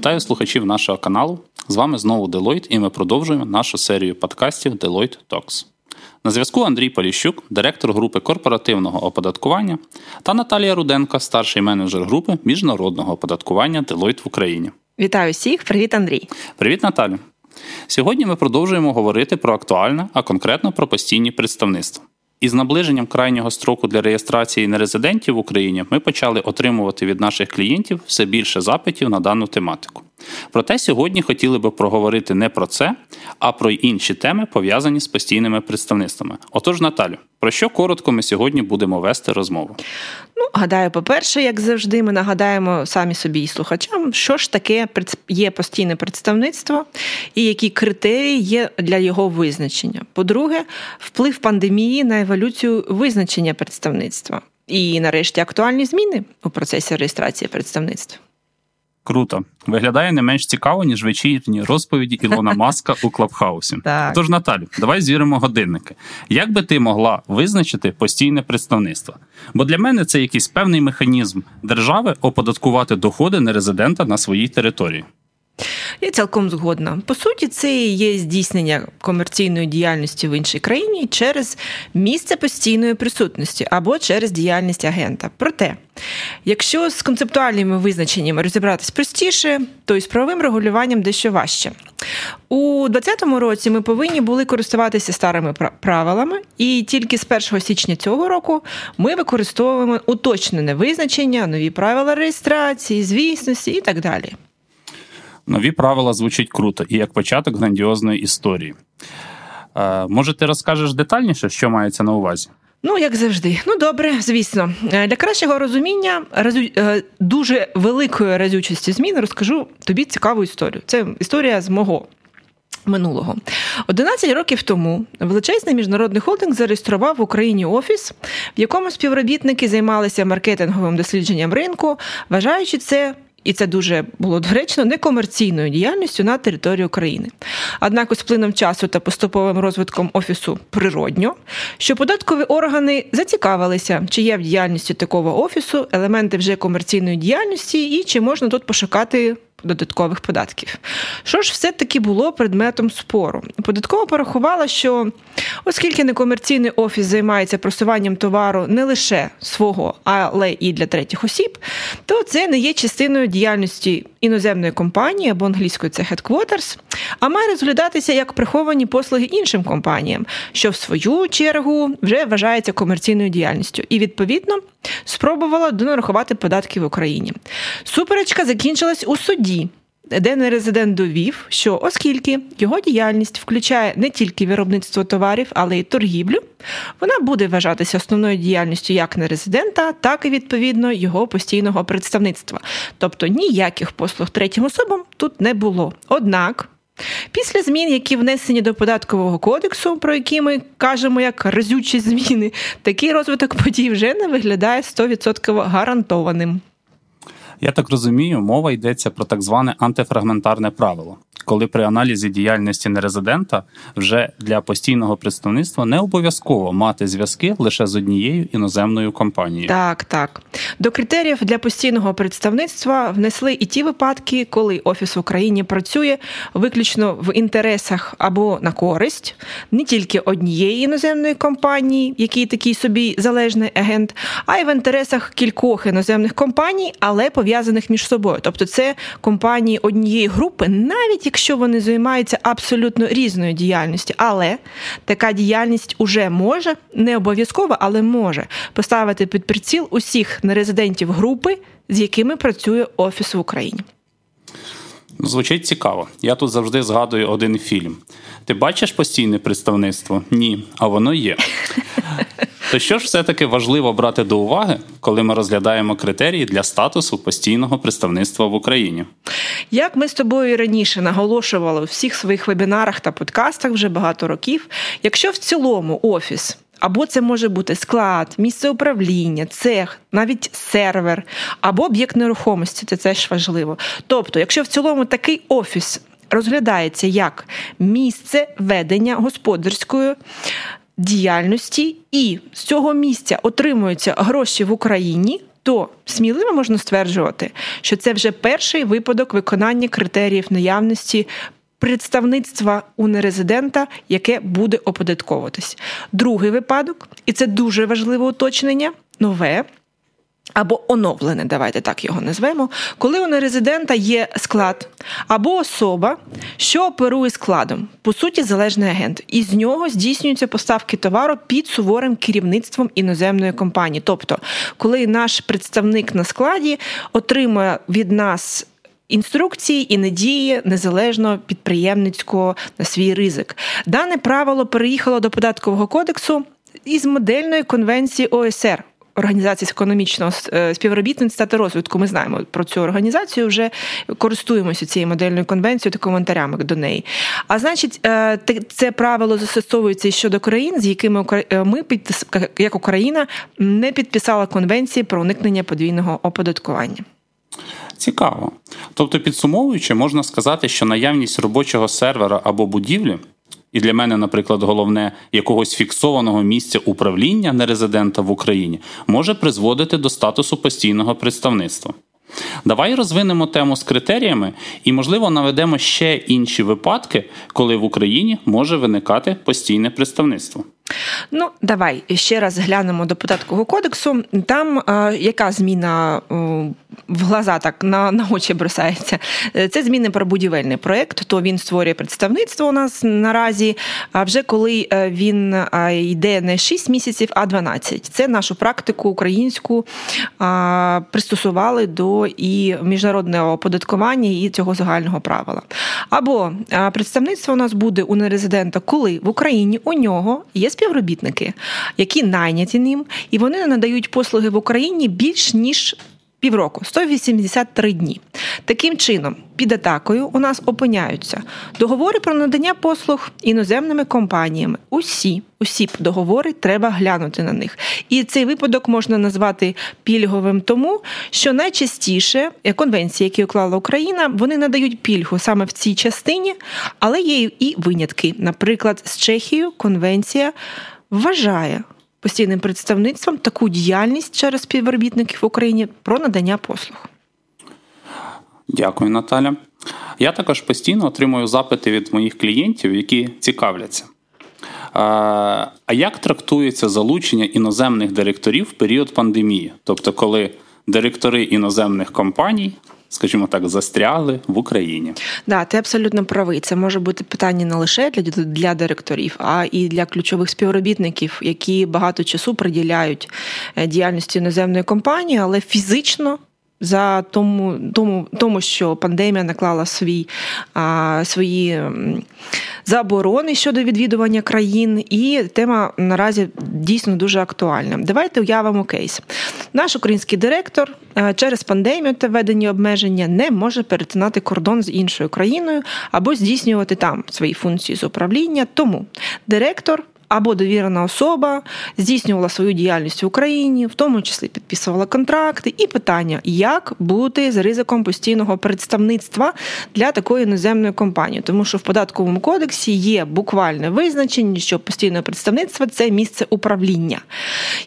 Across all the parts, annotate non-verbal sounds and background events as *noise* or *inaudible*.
Вітаю слухачів нашого каналу. З вами знову Deloitte і ми продовжуємо нашу серію подкастів Deloitte Talks. На зв'язку Андрій Поліщук, директор групи корпоративного оподаткування, та Наталія Руденко, старший менеджер групи міжнародного оподаткування Deloitte в Україні. Вітаю всіх! Привіт, Андрій! Привіт, Наталю! Сьогодні ми продовжуємо говорити про актуальне, а конкретно про постійні представництва. Із наближенням крайнього строку для реєстрації нерезидентів в Україні ми почали отримувати від наших клієнтів все більше запитів на дану тематику. Проте сьогодні хотіли би проговорити не про це, а про інші теми, пов'язані з постійними представництвами. Отож, Наталю, про що коротко ми сьогодні будемо вести розмову? Ну, гадаю, по-перше, як завжди, ми нагадаємо самі собі і слухачам, що ж таке є постійне представництво і які критерії є для його визначення. По-друге, вплив пандемії на еволюцію визначення представництва. І, нарешті, актуальні зміни у процесі реєстрації представництва. Круто. Виглядає не менш цікаво, ніж вечірні розповіді Ілона Маска у Клабхаусі. Так. Тож, Наталю, давай звіримо годинники. Як би ти могла визначити постійне представництво? Бо для мене це якийсь певний механізм держави оподаткувати доходи нерезидента на своїй території. Я цілком згодна. По суті, це є здійснення комерційної діяльності в іншій країні через місце постійної присутності або через діяльність агента. Проте, якщо з концептуальними визначеннями розібратись простіше, то із правовим регулюванням дещо важче. У 2020 році ми повинні були користуватися старими правилами, і тільки з 1 січня цього року ми використовуємо уточнене визначення, нові правила реєстрації, звісності і так далі. Нові правила звучать круто і як початок грандіозної історії. Е, може, ти розкажеш детальніше, що мається на увазі? Ну, як завжди. Ну, добре, звісно. Е, для кращого розуміння е, дуже великої разючості змін розкажу тобі цікаву історію. Це історія з мого. Минулого 11 років тому величезний міжнародний холдинг зареєстрував в Україні офіс, в якому співробітники займалися маркетинговим дослідженням ринку, вважаючи це і це дуже було доречно, некомерційною діяльністю на території України. Однак, з плином часу та поступовим розвитком офісу природньо, що податкові органи зацікавилися, чи є в діяльності такого офісу елементи вже комерційної діяльності, і чи можна тут пошукати додаткових податків. Що ж все-таки було предметом спору? Податкова порахувала, що оскільки некомерційний офіс займається просуванням товару не лише свого, але і для третіх осіб, то це не є частиною діяльності іноземної компанії або англійської це headquarters, а має розглядатися як приховані послуги іншим компаніям, що в свою чергу вже вважається комерційною діяльністю, і відповідно спробувала донарахувати податки в Україні. Суперечка закінчилась у суді. Де нерезидент довів, що оскільки його діяльність включає не тільки виробництво товарів, але й торгівлю, вона буде вважатися основною діяльністю як нерезидента, так і відповідно його постійного представництва. Тобто ніяких послуг третім особам тут не було. Однак. Після змін, які внесені до податкового кодексу, про які ми кажемо як разючі зміни, такий розвиток подій вже не виглядає 100% гарантованим. Я так розумію, мова йдеться про так зване антифрагментарне правило, коли при аналізі діяльності нерезидента вже для постійного представництва не обов'язково мати зв'язки лише з однією іноземною компанією. Так, так. До критеріїв для постійного представництва внесли і ті випадки, коли офіс в Україні працює виключно в інтересах або на користь не тільки однієї іноземної компанії, який такий собі залежний агент, а й в інтересах кількох іноземних компаній, але пов'язаних між собою. Тобто, це компанії однієї групи, навіть якщо вони займаються абсолютно різною діяльністю, але така діяльність уже може не обов'язково, але може поставити під приціл усіх нерезидентів групи, з якими працює офіс в Україні. Звучить цікаво. Я тут завжди згадую один фільм. Ти бачиш постійне представництво? Ні, а воно є. *laughs* То що ж все-таки важливо брати до уваги, коли ми розглядаємо критерії для статусу постійного представництва в Україні? Як ми з тобою раніше наголошували у всіх своїх вебінарах та подкастах вже багато років, якщо в цілому офіс. Або це може бути склад, місце управління, цех, навіть сервер, або об'єкт нерухомості, це теж важливо. Тобто, якщо в цілому такий офіс розглядається як місце ведення господарської діяльності, і з цього місця отримуються гроші в Україні, то сміливо можна стверджувати, що це вже перший випадок виконання критеріїв наявності. Представництва у нерезидента, яке буде оподатковуватись. Другий випадок, і це дуже важливе уточнення, нове або оновлене, давайте так його назвемо, коли у нерезидента є склад або особа, що оперує складом, по суті, залежний агент, і з нього здійснюються поставки товару під суворим керівництвом іноземної компанії. Тобто, коли наш представник на складі отримує від нас. Інструкції і не діє незалежно підприємницького на свій ризик. Дане правило переїхало до податкового кодексу із модельної конвенції ОСР Організації з економічного е, співробітництва та розвитку. Ми знаємо про цю організацію, вже користуємося цією модельною конвенцією та коментарями до неї. А значить, е, це правило застосовується і щодо країн, з якими е, ми як Україна не підписала конвенції про уникнення подвійного оподаткування. Цікаво. Тобто, підсумовуючи, можна сказати, що наявність робочого сервера або будівлі і для мене, наприклад, головне якогось фіксованого місця управління нерезидента в Україні може призводити до статусу постійного представництва. Давай розвинемо тему з критеріями і, можливо, наведемо ще інші випадки, коли в Україні може виникати постійне представництво. Ну, давай ще раз глянемо до податкового кодексу. Там е, яка зміна е, в глаза так на на очі бросається? Е, це зміни про будівельний проєкт, то він створює представництво у нас наразі. А вже коли е, він е, йде не 6 місяців, а 12. Це нашу практику українську е, пристосували до і міжнародного оподаткування і цього загального правила. Або представництво у нас буде у нерезидента, коли в Україні у нього є співробітники, які найняті ним, і вони надають послуги в Україні більш ніж. Півроку 183 дні. Таким чином, під атакою у нас опиняються договори про надання послуг іноземними компаніями. Усі, усі договори треба глянути на них. І цей випадок можна назвати пільговим, тому що найчастіше конвенції, які уклала Україна, вони надають пільгу саме в цій частині, але є і винятки. Наприклад, з Чехією конвенція вважає. Постійним представництвом таку діяльність через співробітників в Україні про надання послуг. Дякую, Наталя. Я також постійно отримую запити від моїх клієнтів, які цікавляться. А як трактується залучення іноземних директорів в період пандемії? Тобто, коли директори іноземних компаній скажімо так, застряли в Україні. Да, ти абсолютно правий. Це може бути питання не лише для для директорів, а і для ключових співробітників, які багато часу приділяють е, діяльності іноземної компанії, але фізично за тому, тому, тому що пандемія наклала свій, а, свої заборони щодо відвідування країн, і тема наразі дійсно дуже актуальна. Давайте уявимо кейс. Наш український директор через пандемію та введення обмеження не може перетинати кордон з іншою країною або здійснювати там свої функції з управління. Тому директор або довірена особа здійснювала свою діяльність в Україні, в тому числі підписувала контракти, і питання, як бути з ризиком постійного представництва для такої іноземної компанії, тому що в податковому кодексі є буквальне визначення, що постійне представництво це місце управління.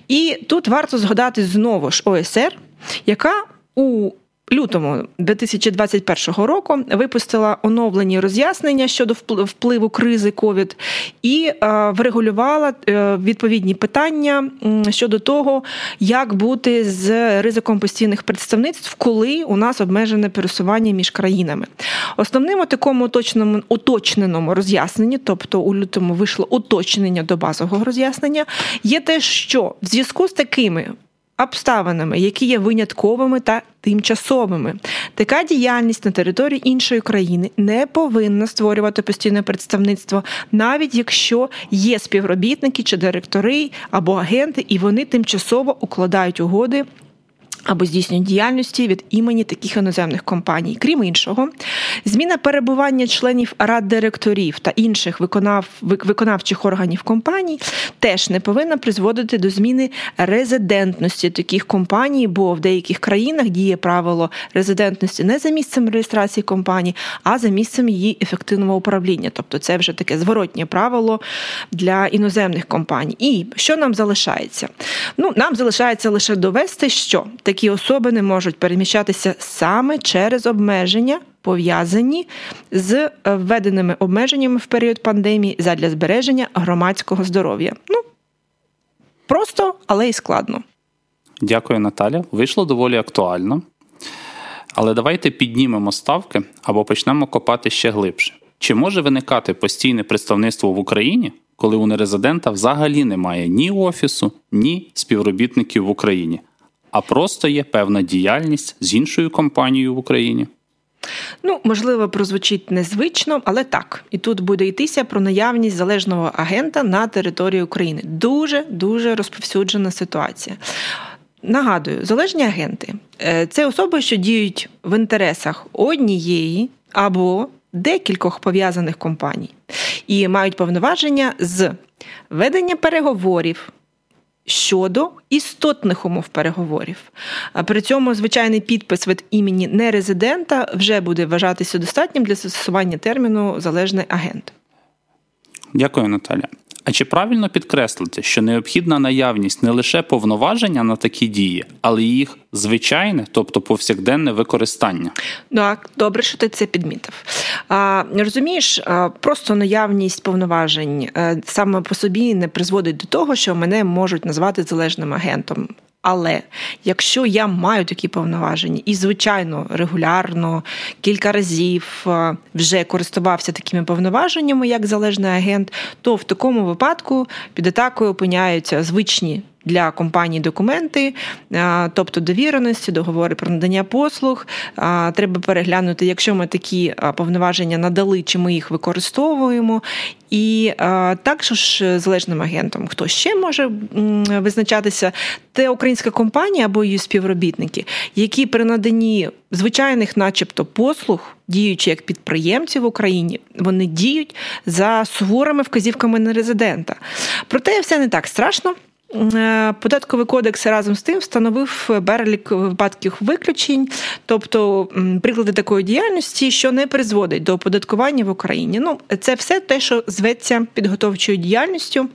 І тут варто згадати знову ж ОСР, яка у лютому 2021 року випустила оновлені роз'яснення щодо впливу кризи ковід і е, врегулювала е, відповідні питання щодо того, як бути з ризиком постійних представництв, коли у нас обмежене пересування між країнами. Основним такому уточненому, уточненому роз'ясненні, тобто у лютому вийшло уточнення до базового роз'яснення, є те, що в зв'язку з такими обставинами, які є винятковими та тимчасовими. Така діяльність на території іншої країни не повинна створювати постійне представництво, навіть якщо є співробітники чи директори або агенти, і вони тимчасово укладають угоди або здійснюють діяльності від імені таких іноземних компаній. Крім іншого, зміна перебування членів рад директорів та інших виконав, виконавчих органів компаній теж не повинна призводити до зміни резидентності таких компаній, бо в деяких країнах діє правило резидентності не за місцем реєстрації компанії, а за місцем її ефективного управління. Тобто це вже таке зворотнє правило для іноземних компаній. І що нам залишається? Ну, нам залишається лише довести, що такі особи не можуть переміщатися саме через обмеження, пов'язані з введеними обмеженнями в період пандемії задля збереження громадського здоров'я. Ну просто, але й складно. Дякую, Наталя. Вийшло доволі актуально. Але давайте піднімемо ставки або почнемо копати ще глибше. Чи може виникати постійне представництво в Україні, коли у нерезидента взагалі немає ні офісу, ні співробітників в Україні, а просто є певна діяльність з іншою компанією в Україні? Ну, можливо, прозвучить незвично, але так. І тут буде йтися про наявність залежного агента на території України. Дуже дуже розповсюджена ситуація. Нагадую, залежні агенти е, це особи, що діють в інтересах однієї або декількох пов'язаних компаній і мають повноваження з ведення переговорів. Щодо істотних умов переговорів. При цьому звичайний підпис від імені нерезидента вже буде вважатися достатнім для застосування терміну залежний агент. Дякую, Наталя. А чи правильно підкреслити, що необхідна наявність не лише повноваження на такі дії, але й їх звичайне, тобто повсякденне використання? Так, добре, що ти це підмітив. А, Розумієш, просто наявність повноважень е, саме по собі не призводить до того, що мене можуть назвати залежним агентом. Але якщо я маю такі повноваження і, звичайно, регулярно кілька разів е, вже користувався такими повноваженнями, як залежний агент, то в такому випадку під атакою опиняються звичні для компанії документи, тобто довіреності, договори про надання послуг. Треба переглянути, якщо ми такі повноваження надали, чи ми їх використовуємо. І також залежним агентом, хто ще може визначатися, те українська компанія або її співробітники, які при наданні звичайних, начебто, послуг, діючи як підприємці в Україні, вони діють за суворими вказівками нерезидента. Проте все не так страшно. Е, податковий кодекс разом з тим встановив перелік випадків виключень, тобто приклади такої діяльності, що не призводить до оподаткування в Україні. Ну, це все те, що зветься підготовчою діяльністю.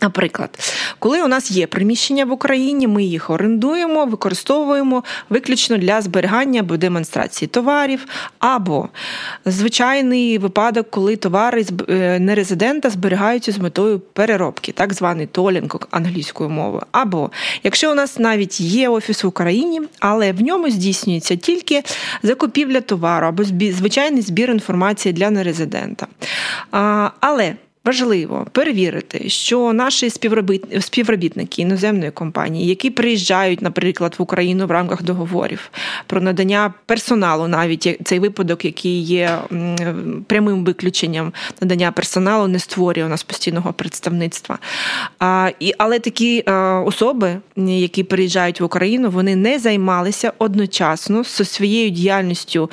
Наприклад, коли у нас є приміщення в Україні, ми їх орендуємо, використовуємо виключно для зберігання або демонстрації товарів, або звичайний випадок, коли товари е, нерезидента зберігаються з метою переробки, так званий толінг англійською мовою. Або якщо у нас навіть є офіс в Україні, але в ньому здійснюється тільки закупівля товару або звичайний збір інформації для нерезидента. Але Важливо перевірити, що наші співробітники іноземної компанії, які приїжджають, наприклад, в Україну в рамках договорів про надання персоналу, навіть цей випадок, який є прямим виключенням надання персоналу, не створює у нас постійного представництва. Але такі особи, які приїжджають в Україну, вони не займалися одночасно зі своєю діяльністю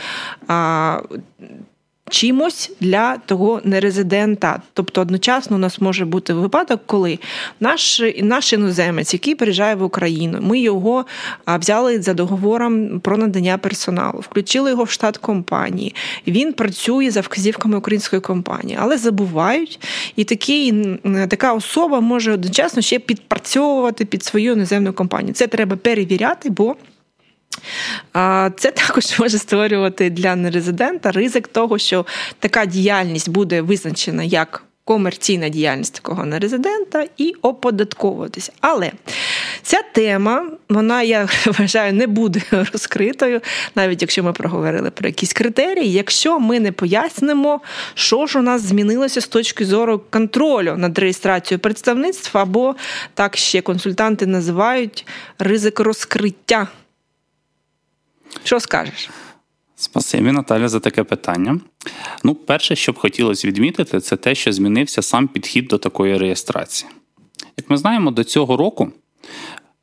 чимось для того нерезидента. Тобто одночасно у нас може бути випадок, коли наш наш іноземець, який приїжджає в Україну, ми його взяли за договором про надання персоналу, включили його в штат компанії. Він працює за вказівками української компанії, але забувають, і такий, така особа може одночасно ще підпрацьовувати під свою іноземну компанію. Це треба перевіряти, бо. Це також *laughs* може створювати для нерезидента ризик того, що така діяльність буде визначена як комерційна діяльність такого нерезидента і оподатковуватися. Але ця тема, вона, я *laughs* вважаю, не буде *laughs* розкритою, навіть якщо ми проговорили про якісь критерії, якщо ми не пояснимо, що ж у нас змінилося з точки зору контролю над реєстрацією представництва, або так ще консультанти називають ризик розкриття. Що скажеш? Спасибі, Наталя, за таке питання. Ну, перше, що б хотілося відмітити, це те, що змінився сам підхід до такої реєстрації. Як ми знаємо, до цього року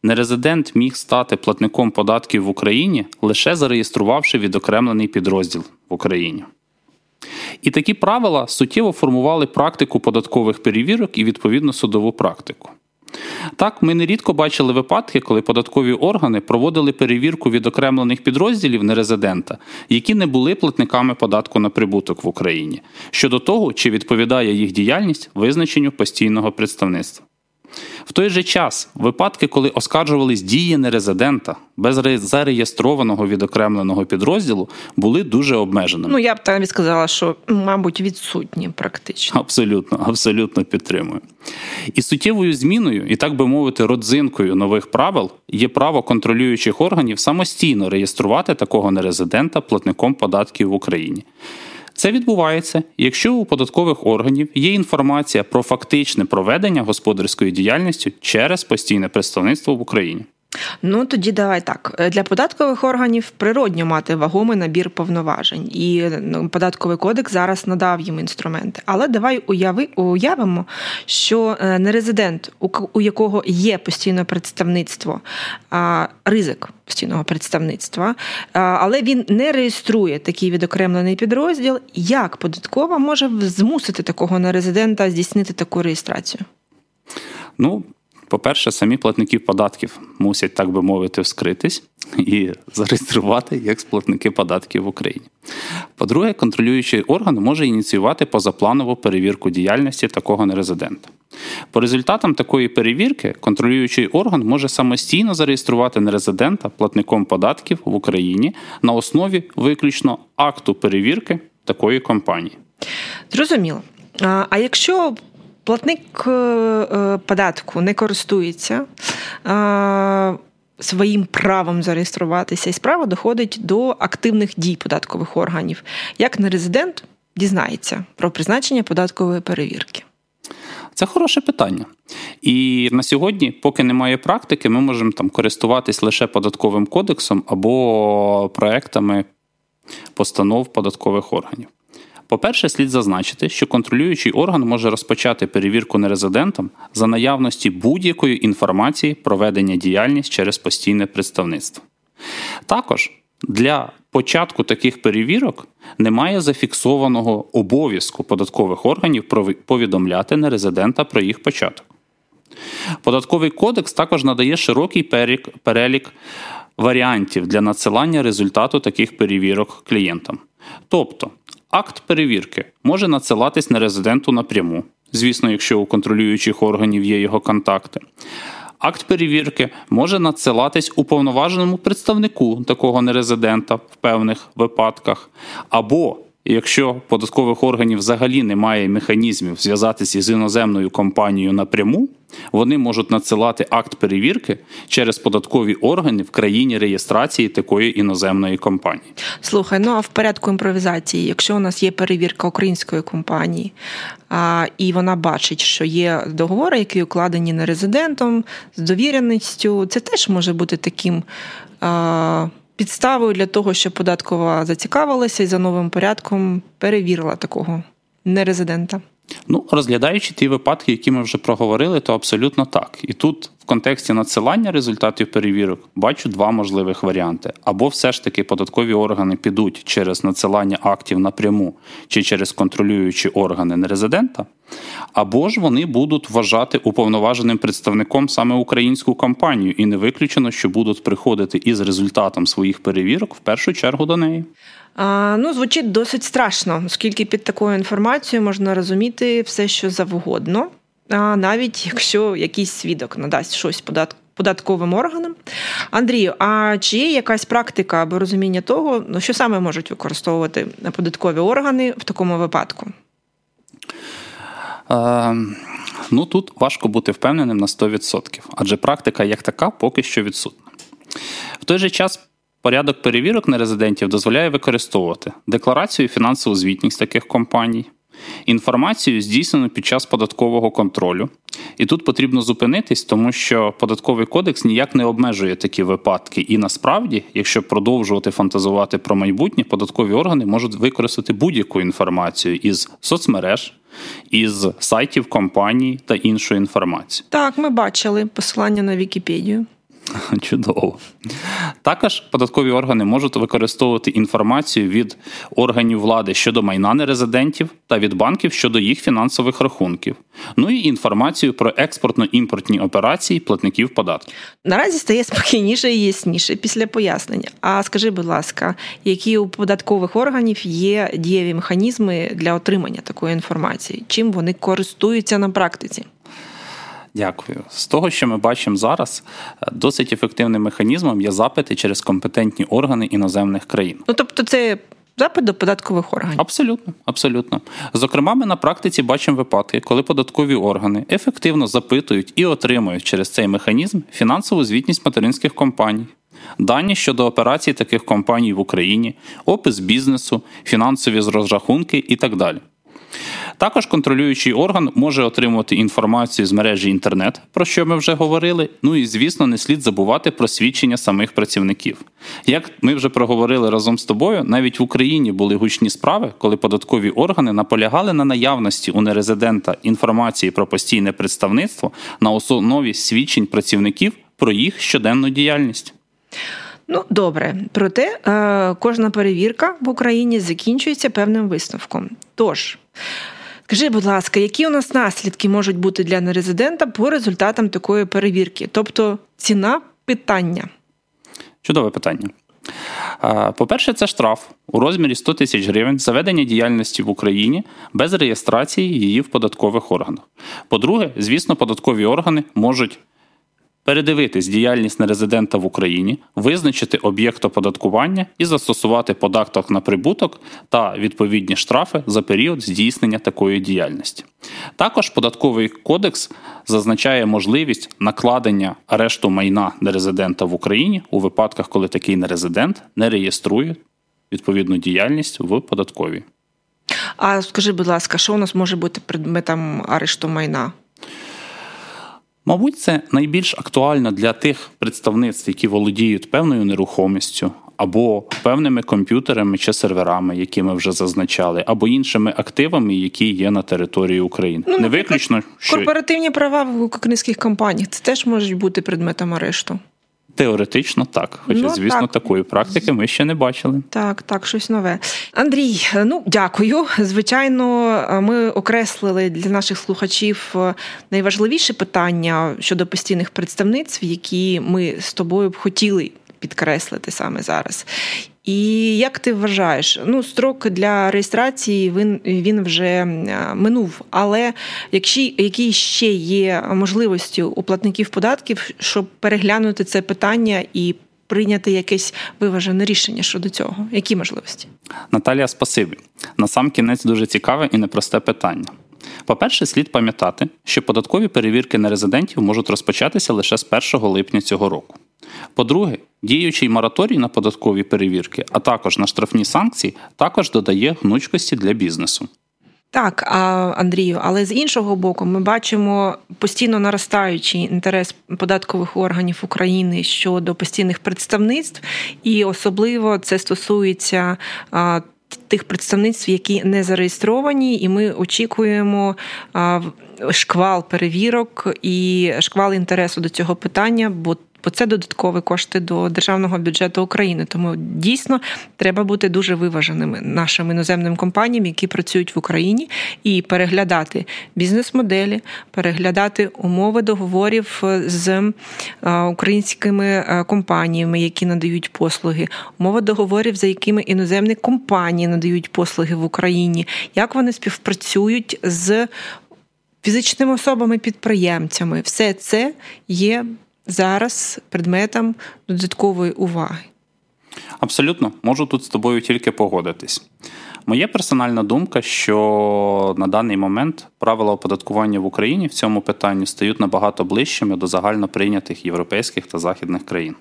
нерезидент міг стати платником податків в Україні, лише зареєструвавши відокремлений підрозділ в Україні. І такі правила суттєво формували практику податкових перевірок і відповідно судову практику. Так, ми нерідко бачили випадки, коли податкові органи проводили перевірку відокремлених підрозділів нерезидента, які не були платниками податку на прибуток в Україні, щодо того, чи відповідає їх діяльність визначенню постійного представництва. В той же час випадки, коли оскаржувались дії нерезидента без зареєстрованого відокремленого підрозділу, були дуже обмеженими. Ну я б навіть сказала, що мабуть відсутні практично. Абсолютно, абсолютно підтримую. І суттєвою зміною, і так би мовити, родзинкою нових правил є право контролюючих органів самостійно реєструвати такого нерезидента платником податків в Україні. Це відбувається, якщо у податкових органів є інформація про фактичне проведення господарської діяльності через постійне представництво в Україні. Ну тоді давай так. Для податкових органів природньо мати вагомий набір повноважень, і ну, податковий кодекс зараз надав їм інструменти. Але давай уяви, уявимо, що е, нерезидент, у якого є постійне представництво, ризик постійного представництва, але він не реєструє такий відокремлений підрозділ. Як податкова може змусити такого нерезидента здійснити таку реєстрацію? Ну, по-перше, самі платники податків мусять, так би мовити, вскритись і зареєструвати як платники податків в Україні. По-друге, контролюючий орган може ініціювати позапланову перевірку діяльності такого нерезидента. По результатам такої перевірки контролюючий орган може самостійно зареєструвати нерезидента платником податків в Україні на основі виключно акту перевірки такої компанії. Зрозуміло. А якщо платник е, е, податку не користується своїм правом зареєструватися, і справа доходить до активних дій податкових органів, як нерезидент дізнається про призначення податкової перевірки. Це хороше питання. І на сьогодні, поки немає практики, ми можемо там користуватись лише податковим кодексом або проектами постанов податкових органів. По-перше, слід зазначити, що контролюючий орган може розпочати перевірку нерезидентом за наявності будь-якої інформації про ведення діяльність через постійне представництво. Також для початку таких перевірок немає зафіксованого обов'язку податкових органів повідомляти нерезидента про їх початок. Податковий кодекс також надає широкий перелік варіантів для надсилання результату таких перевірок клієнтам. Тобто, Акт перевірки може надсилатись на резиденту напряму, звісно, якщо у контролюючих органів є його контакти. Акт перевірки може надсилатись уповноваженому представнику такого нерезидента в певних випадках, або якщо податкових органів взагалі немає механізмів зв'язатися з іноземною компанією напряму, вони можуть надсилати акт перевірки через податкові органи в країні реєстрації такої іноземної компанії. Слухай, ну а в порядку імпровізації, якщо у нас є перевірка української компанії, а, і вона бачить, що є договори, які укладені нерезидентом з довіреністю, це теж може бути таким. А, Підставою для того, щоб податкова зацікавилася і за новим порядком перевірила такого нерезидента. Ну, розглядаючи ті випадки, які ми вже проговорили, то абсолютно так. І тут в контексті надсилання результатів перевірок бачу два можливих варіанти: або все ж таки податкові органи підуть через надсилання актів напряму чи через контролюючі органи нерезидента, або ж вони будуть вважати уповноваженим представником саме українську компанію, і не виключено, що будуть приходити із результатом своїх перевірок в першу чергу до неї. Ну, звучить досить страшно, оскільки під такою інформацією можна розуміти все, що завгодно, навіть якщо якийсь свідок надасть щось податковим органам. Андрію, а чи є якась практика або розуміння того, ну, що саме можуть використовувати податкові органи в такому випадку? Е, ну тут важко бути впевненим на 100%, адже практика як така поки що відсутна. В той же час Порядок перевірок нерезидентів дозволяє використовувати декларацію фінансову звітність таких компаній, інформацію, здійснену під час податкового контролю. І тут потрібно зупинитись, тому що податковий кодекс ніяк не обмежує такі випадки. І насправді, якщо продовжувати фантазувати про майбутнє, податкові органи можуть використати будь-яку інформацію із соцмереж, із сайтів компаній та іншої інформації. Так, ми бачили посилання на Вікіпедію. *laughs* Чудово. Також податкові органи можуть використовувати інформацію від органів влади щодо майна нерезидентів та від банків щодо їх фінансових рахунків. Ну і інформацію про експортно-імпортні операції платників податків. Наразі стає *laughs* спокійніше і ясніше після пояснення. А скажи, будь ласка, які у податкових органів є дієві механізми для отримання такої інформації? Чим вони користуються на практиці? Дякую. З того, що ми бачимо зараз, досить ефективним механізмом є запити через компетентні органи іноземних країн. Ну тобто, це запит до податкових органів. Абсолютно, абсолютно. Зокрема, ми на практиці бачимо випадки, коли податкові органи ефективно запитують і отримують через цей механізм фінансову звітність материнських компаній. Дані щодо операцій таких компаній в Україні, опис бізнесу, фінансові розрахунки і так далі. Також контролюючий орган може отримувати інформацію з мережі інтернет, про що ми вже говорили. Ну і звісно, не слід забувати про свідчення самих працівників. Як ми вже проговорили разом з тобою, навіть в Україні були гучні справи, коли податкові органи наполягали на наявності у нерезидента інформації про постійне представництво на основі свідчень працівників про їх щоденну діяльність. Ну, добре, проте е, кожна перевірка в Україні закінчується певним висновком. Тож, скажи, будь ласка, які у нас наслідки можуть бути для нерезидента по результатам такої перевірки? Тобто ціна питання? Чудове питання. По-перше, це штраф у розмірі 100 тисяч гривень за ведення діяльності в Україні без реєстрації її в податкових органах. По-друге, звісно, податкові органи можуть передивитись діяльність нерезидента в Україні, визначити об'єкт оподаткування і застосувати податок на прибуток та відповідні штрафи за період здійснення такої діяльності. Також податковий кодекс зазначає можливість накладення арешту майна нерезидента в Україні у випадках, коли такий нерезидент не реєструє відповідну діяльність в податковій. А скажи, будь ласка, що у нас може бути предметом арешту майна? Мабуть, це найбільш актуально для тих представництв, які володіють певною нерухомістю, або певними комп'ютерами чи серверами, які ми вже зазначали, або іншими активами, які є на території України. Ну, Не виключно що корпоративні права в українських компаніях це теж можуть бути предметом арешту. Теоретично так, хоча, ну, звісно, так. такої практики ми ще не бачили. Так, так, щось нове. Андрій, ну дякую. Звичайно, ми окреслили для наших слухачів найважливіше питання щодо постійних представництв, які ми з тобою б хотіли підкреслити саме зараз. І як ти вважаєш, ну строк для реєстрації він він вже минув. Але якщо які ще є можливості у платників податків, щоб переглянути це питання і прийняти якесь виважене рішення щодо цього? Які можливості? Наталія, спасибі. На сам кінець дуже цікаве і непросте питання. По-перше, слід пам'ятати, що податкові перевірки нерезидентів можуть розпочатися лише з 1 липня цього року. По-друге, діючий мораторій на податкові перевірки, а також на штрафні санкції, також додає гнучкості для бізнесу. Так, Андрію, але з іншого боку, ми бачимо постійно наростаючий інтерес податкових органів України щодо постійних представництв, і особливо це стосується тих представництв, які не зареєстровані, і ми очікуємо шквал перевірок і шквал інтересу до цього питання. бо бо це додаткові кошти до державного бюджету України. Тому дійсно треба бути дуже виваженими нашим іноземним компаніям, які працюють в Україні, і переглядати бізнес-моделі, переглядати умови договорів з українськими компаніями, які надають послуги, умови договорів, за якими іноземні компанії надають послуги в Україні, як вони співпрацюють з. Фізичними особами-підприємцями, все це є зараз предметом додаткової уваги. Абсолютно, можу тут з тобою тільки погодитись. Моя персональна думка, що на даний момент правила оподаткування в Україні в цьому питанні стають набагато ближчими до загально прийнятих європейських та західних країн.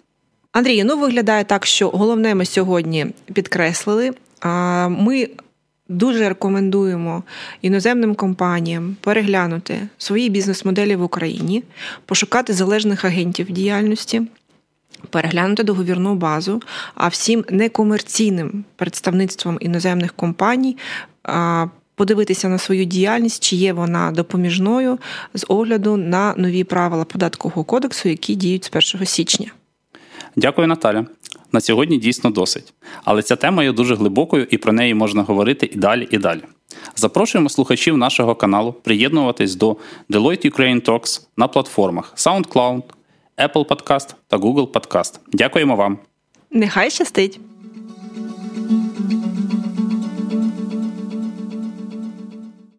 Андрій, ну виглядає так, що головне ми сьогодні підкреслили. Ми Дуже рекомендуємо іноземним компаніям переглянути свої бізнес-моделі в Україні, пошукати залежних агентів діяльності, переглянути договірну базу, а всім некомерційним представництвом іноземних компаній. Подивитися на свою діяльність, чи є вона допоміжною з огляду на нові правила податкового кодексу, які діють з 1 січня. Дякую, Наталя. На сьогодні дійсно досить. Але ця тема є дуже глибокою і про неї можна говорити і далі, і далі. Запрошуємо слухачів нашого каналу приєднуватись до Deloitte Ukraine Talks на платформах SoundCloud, Apple Podcast та Google Podcast. Дякуємо вам. Нехай щастить!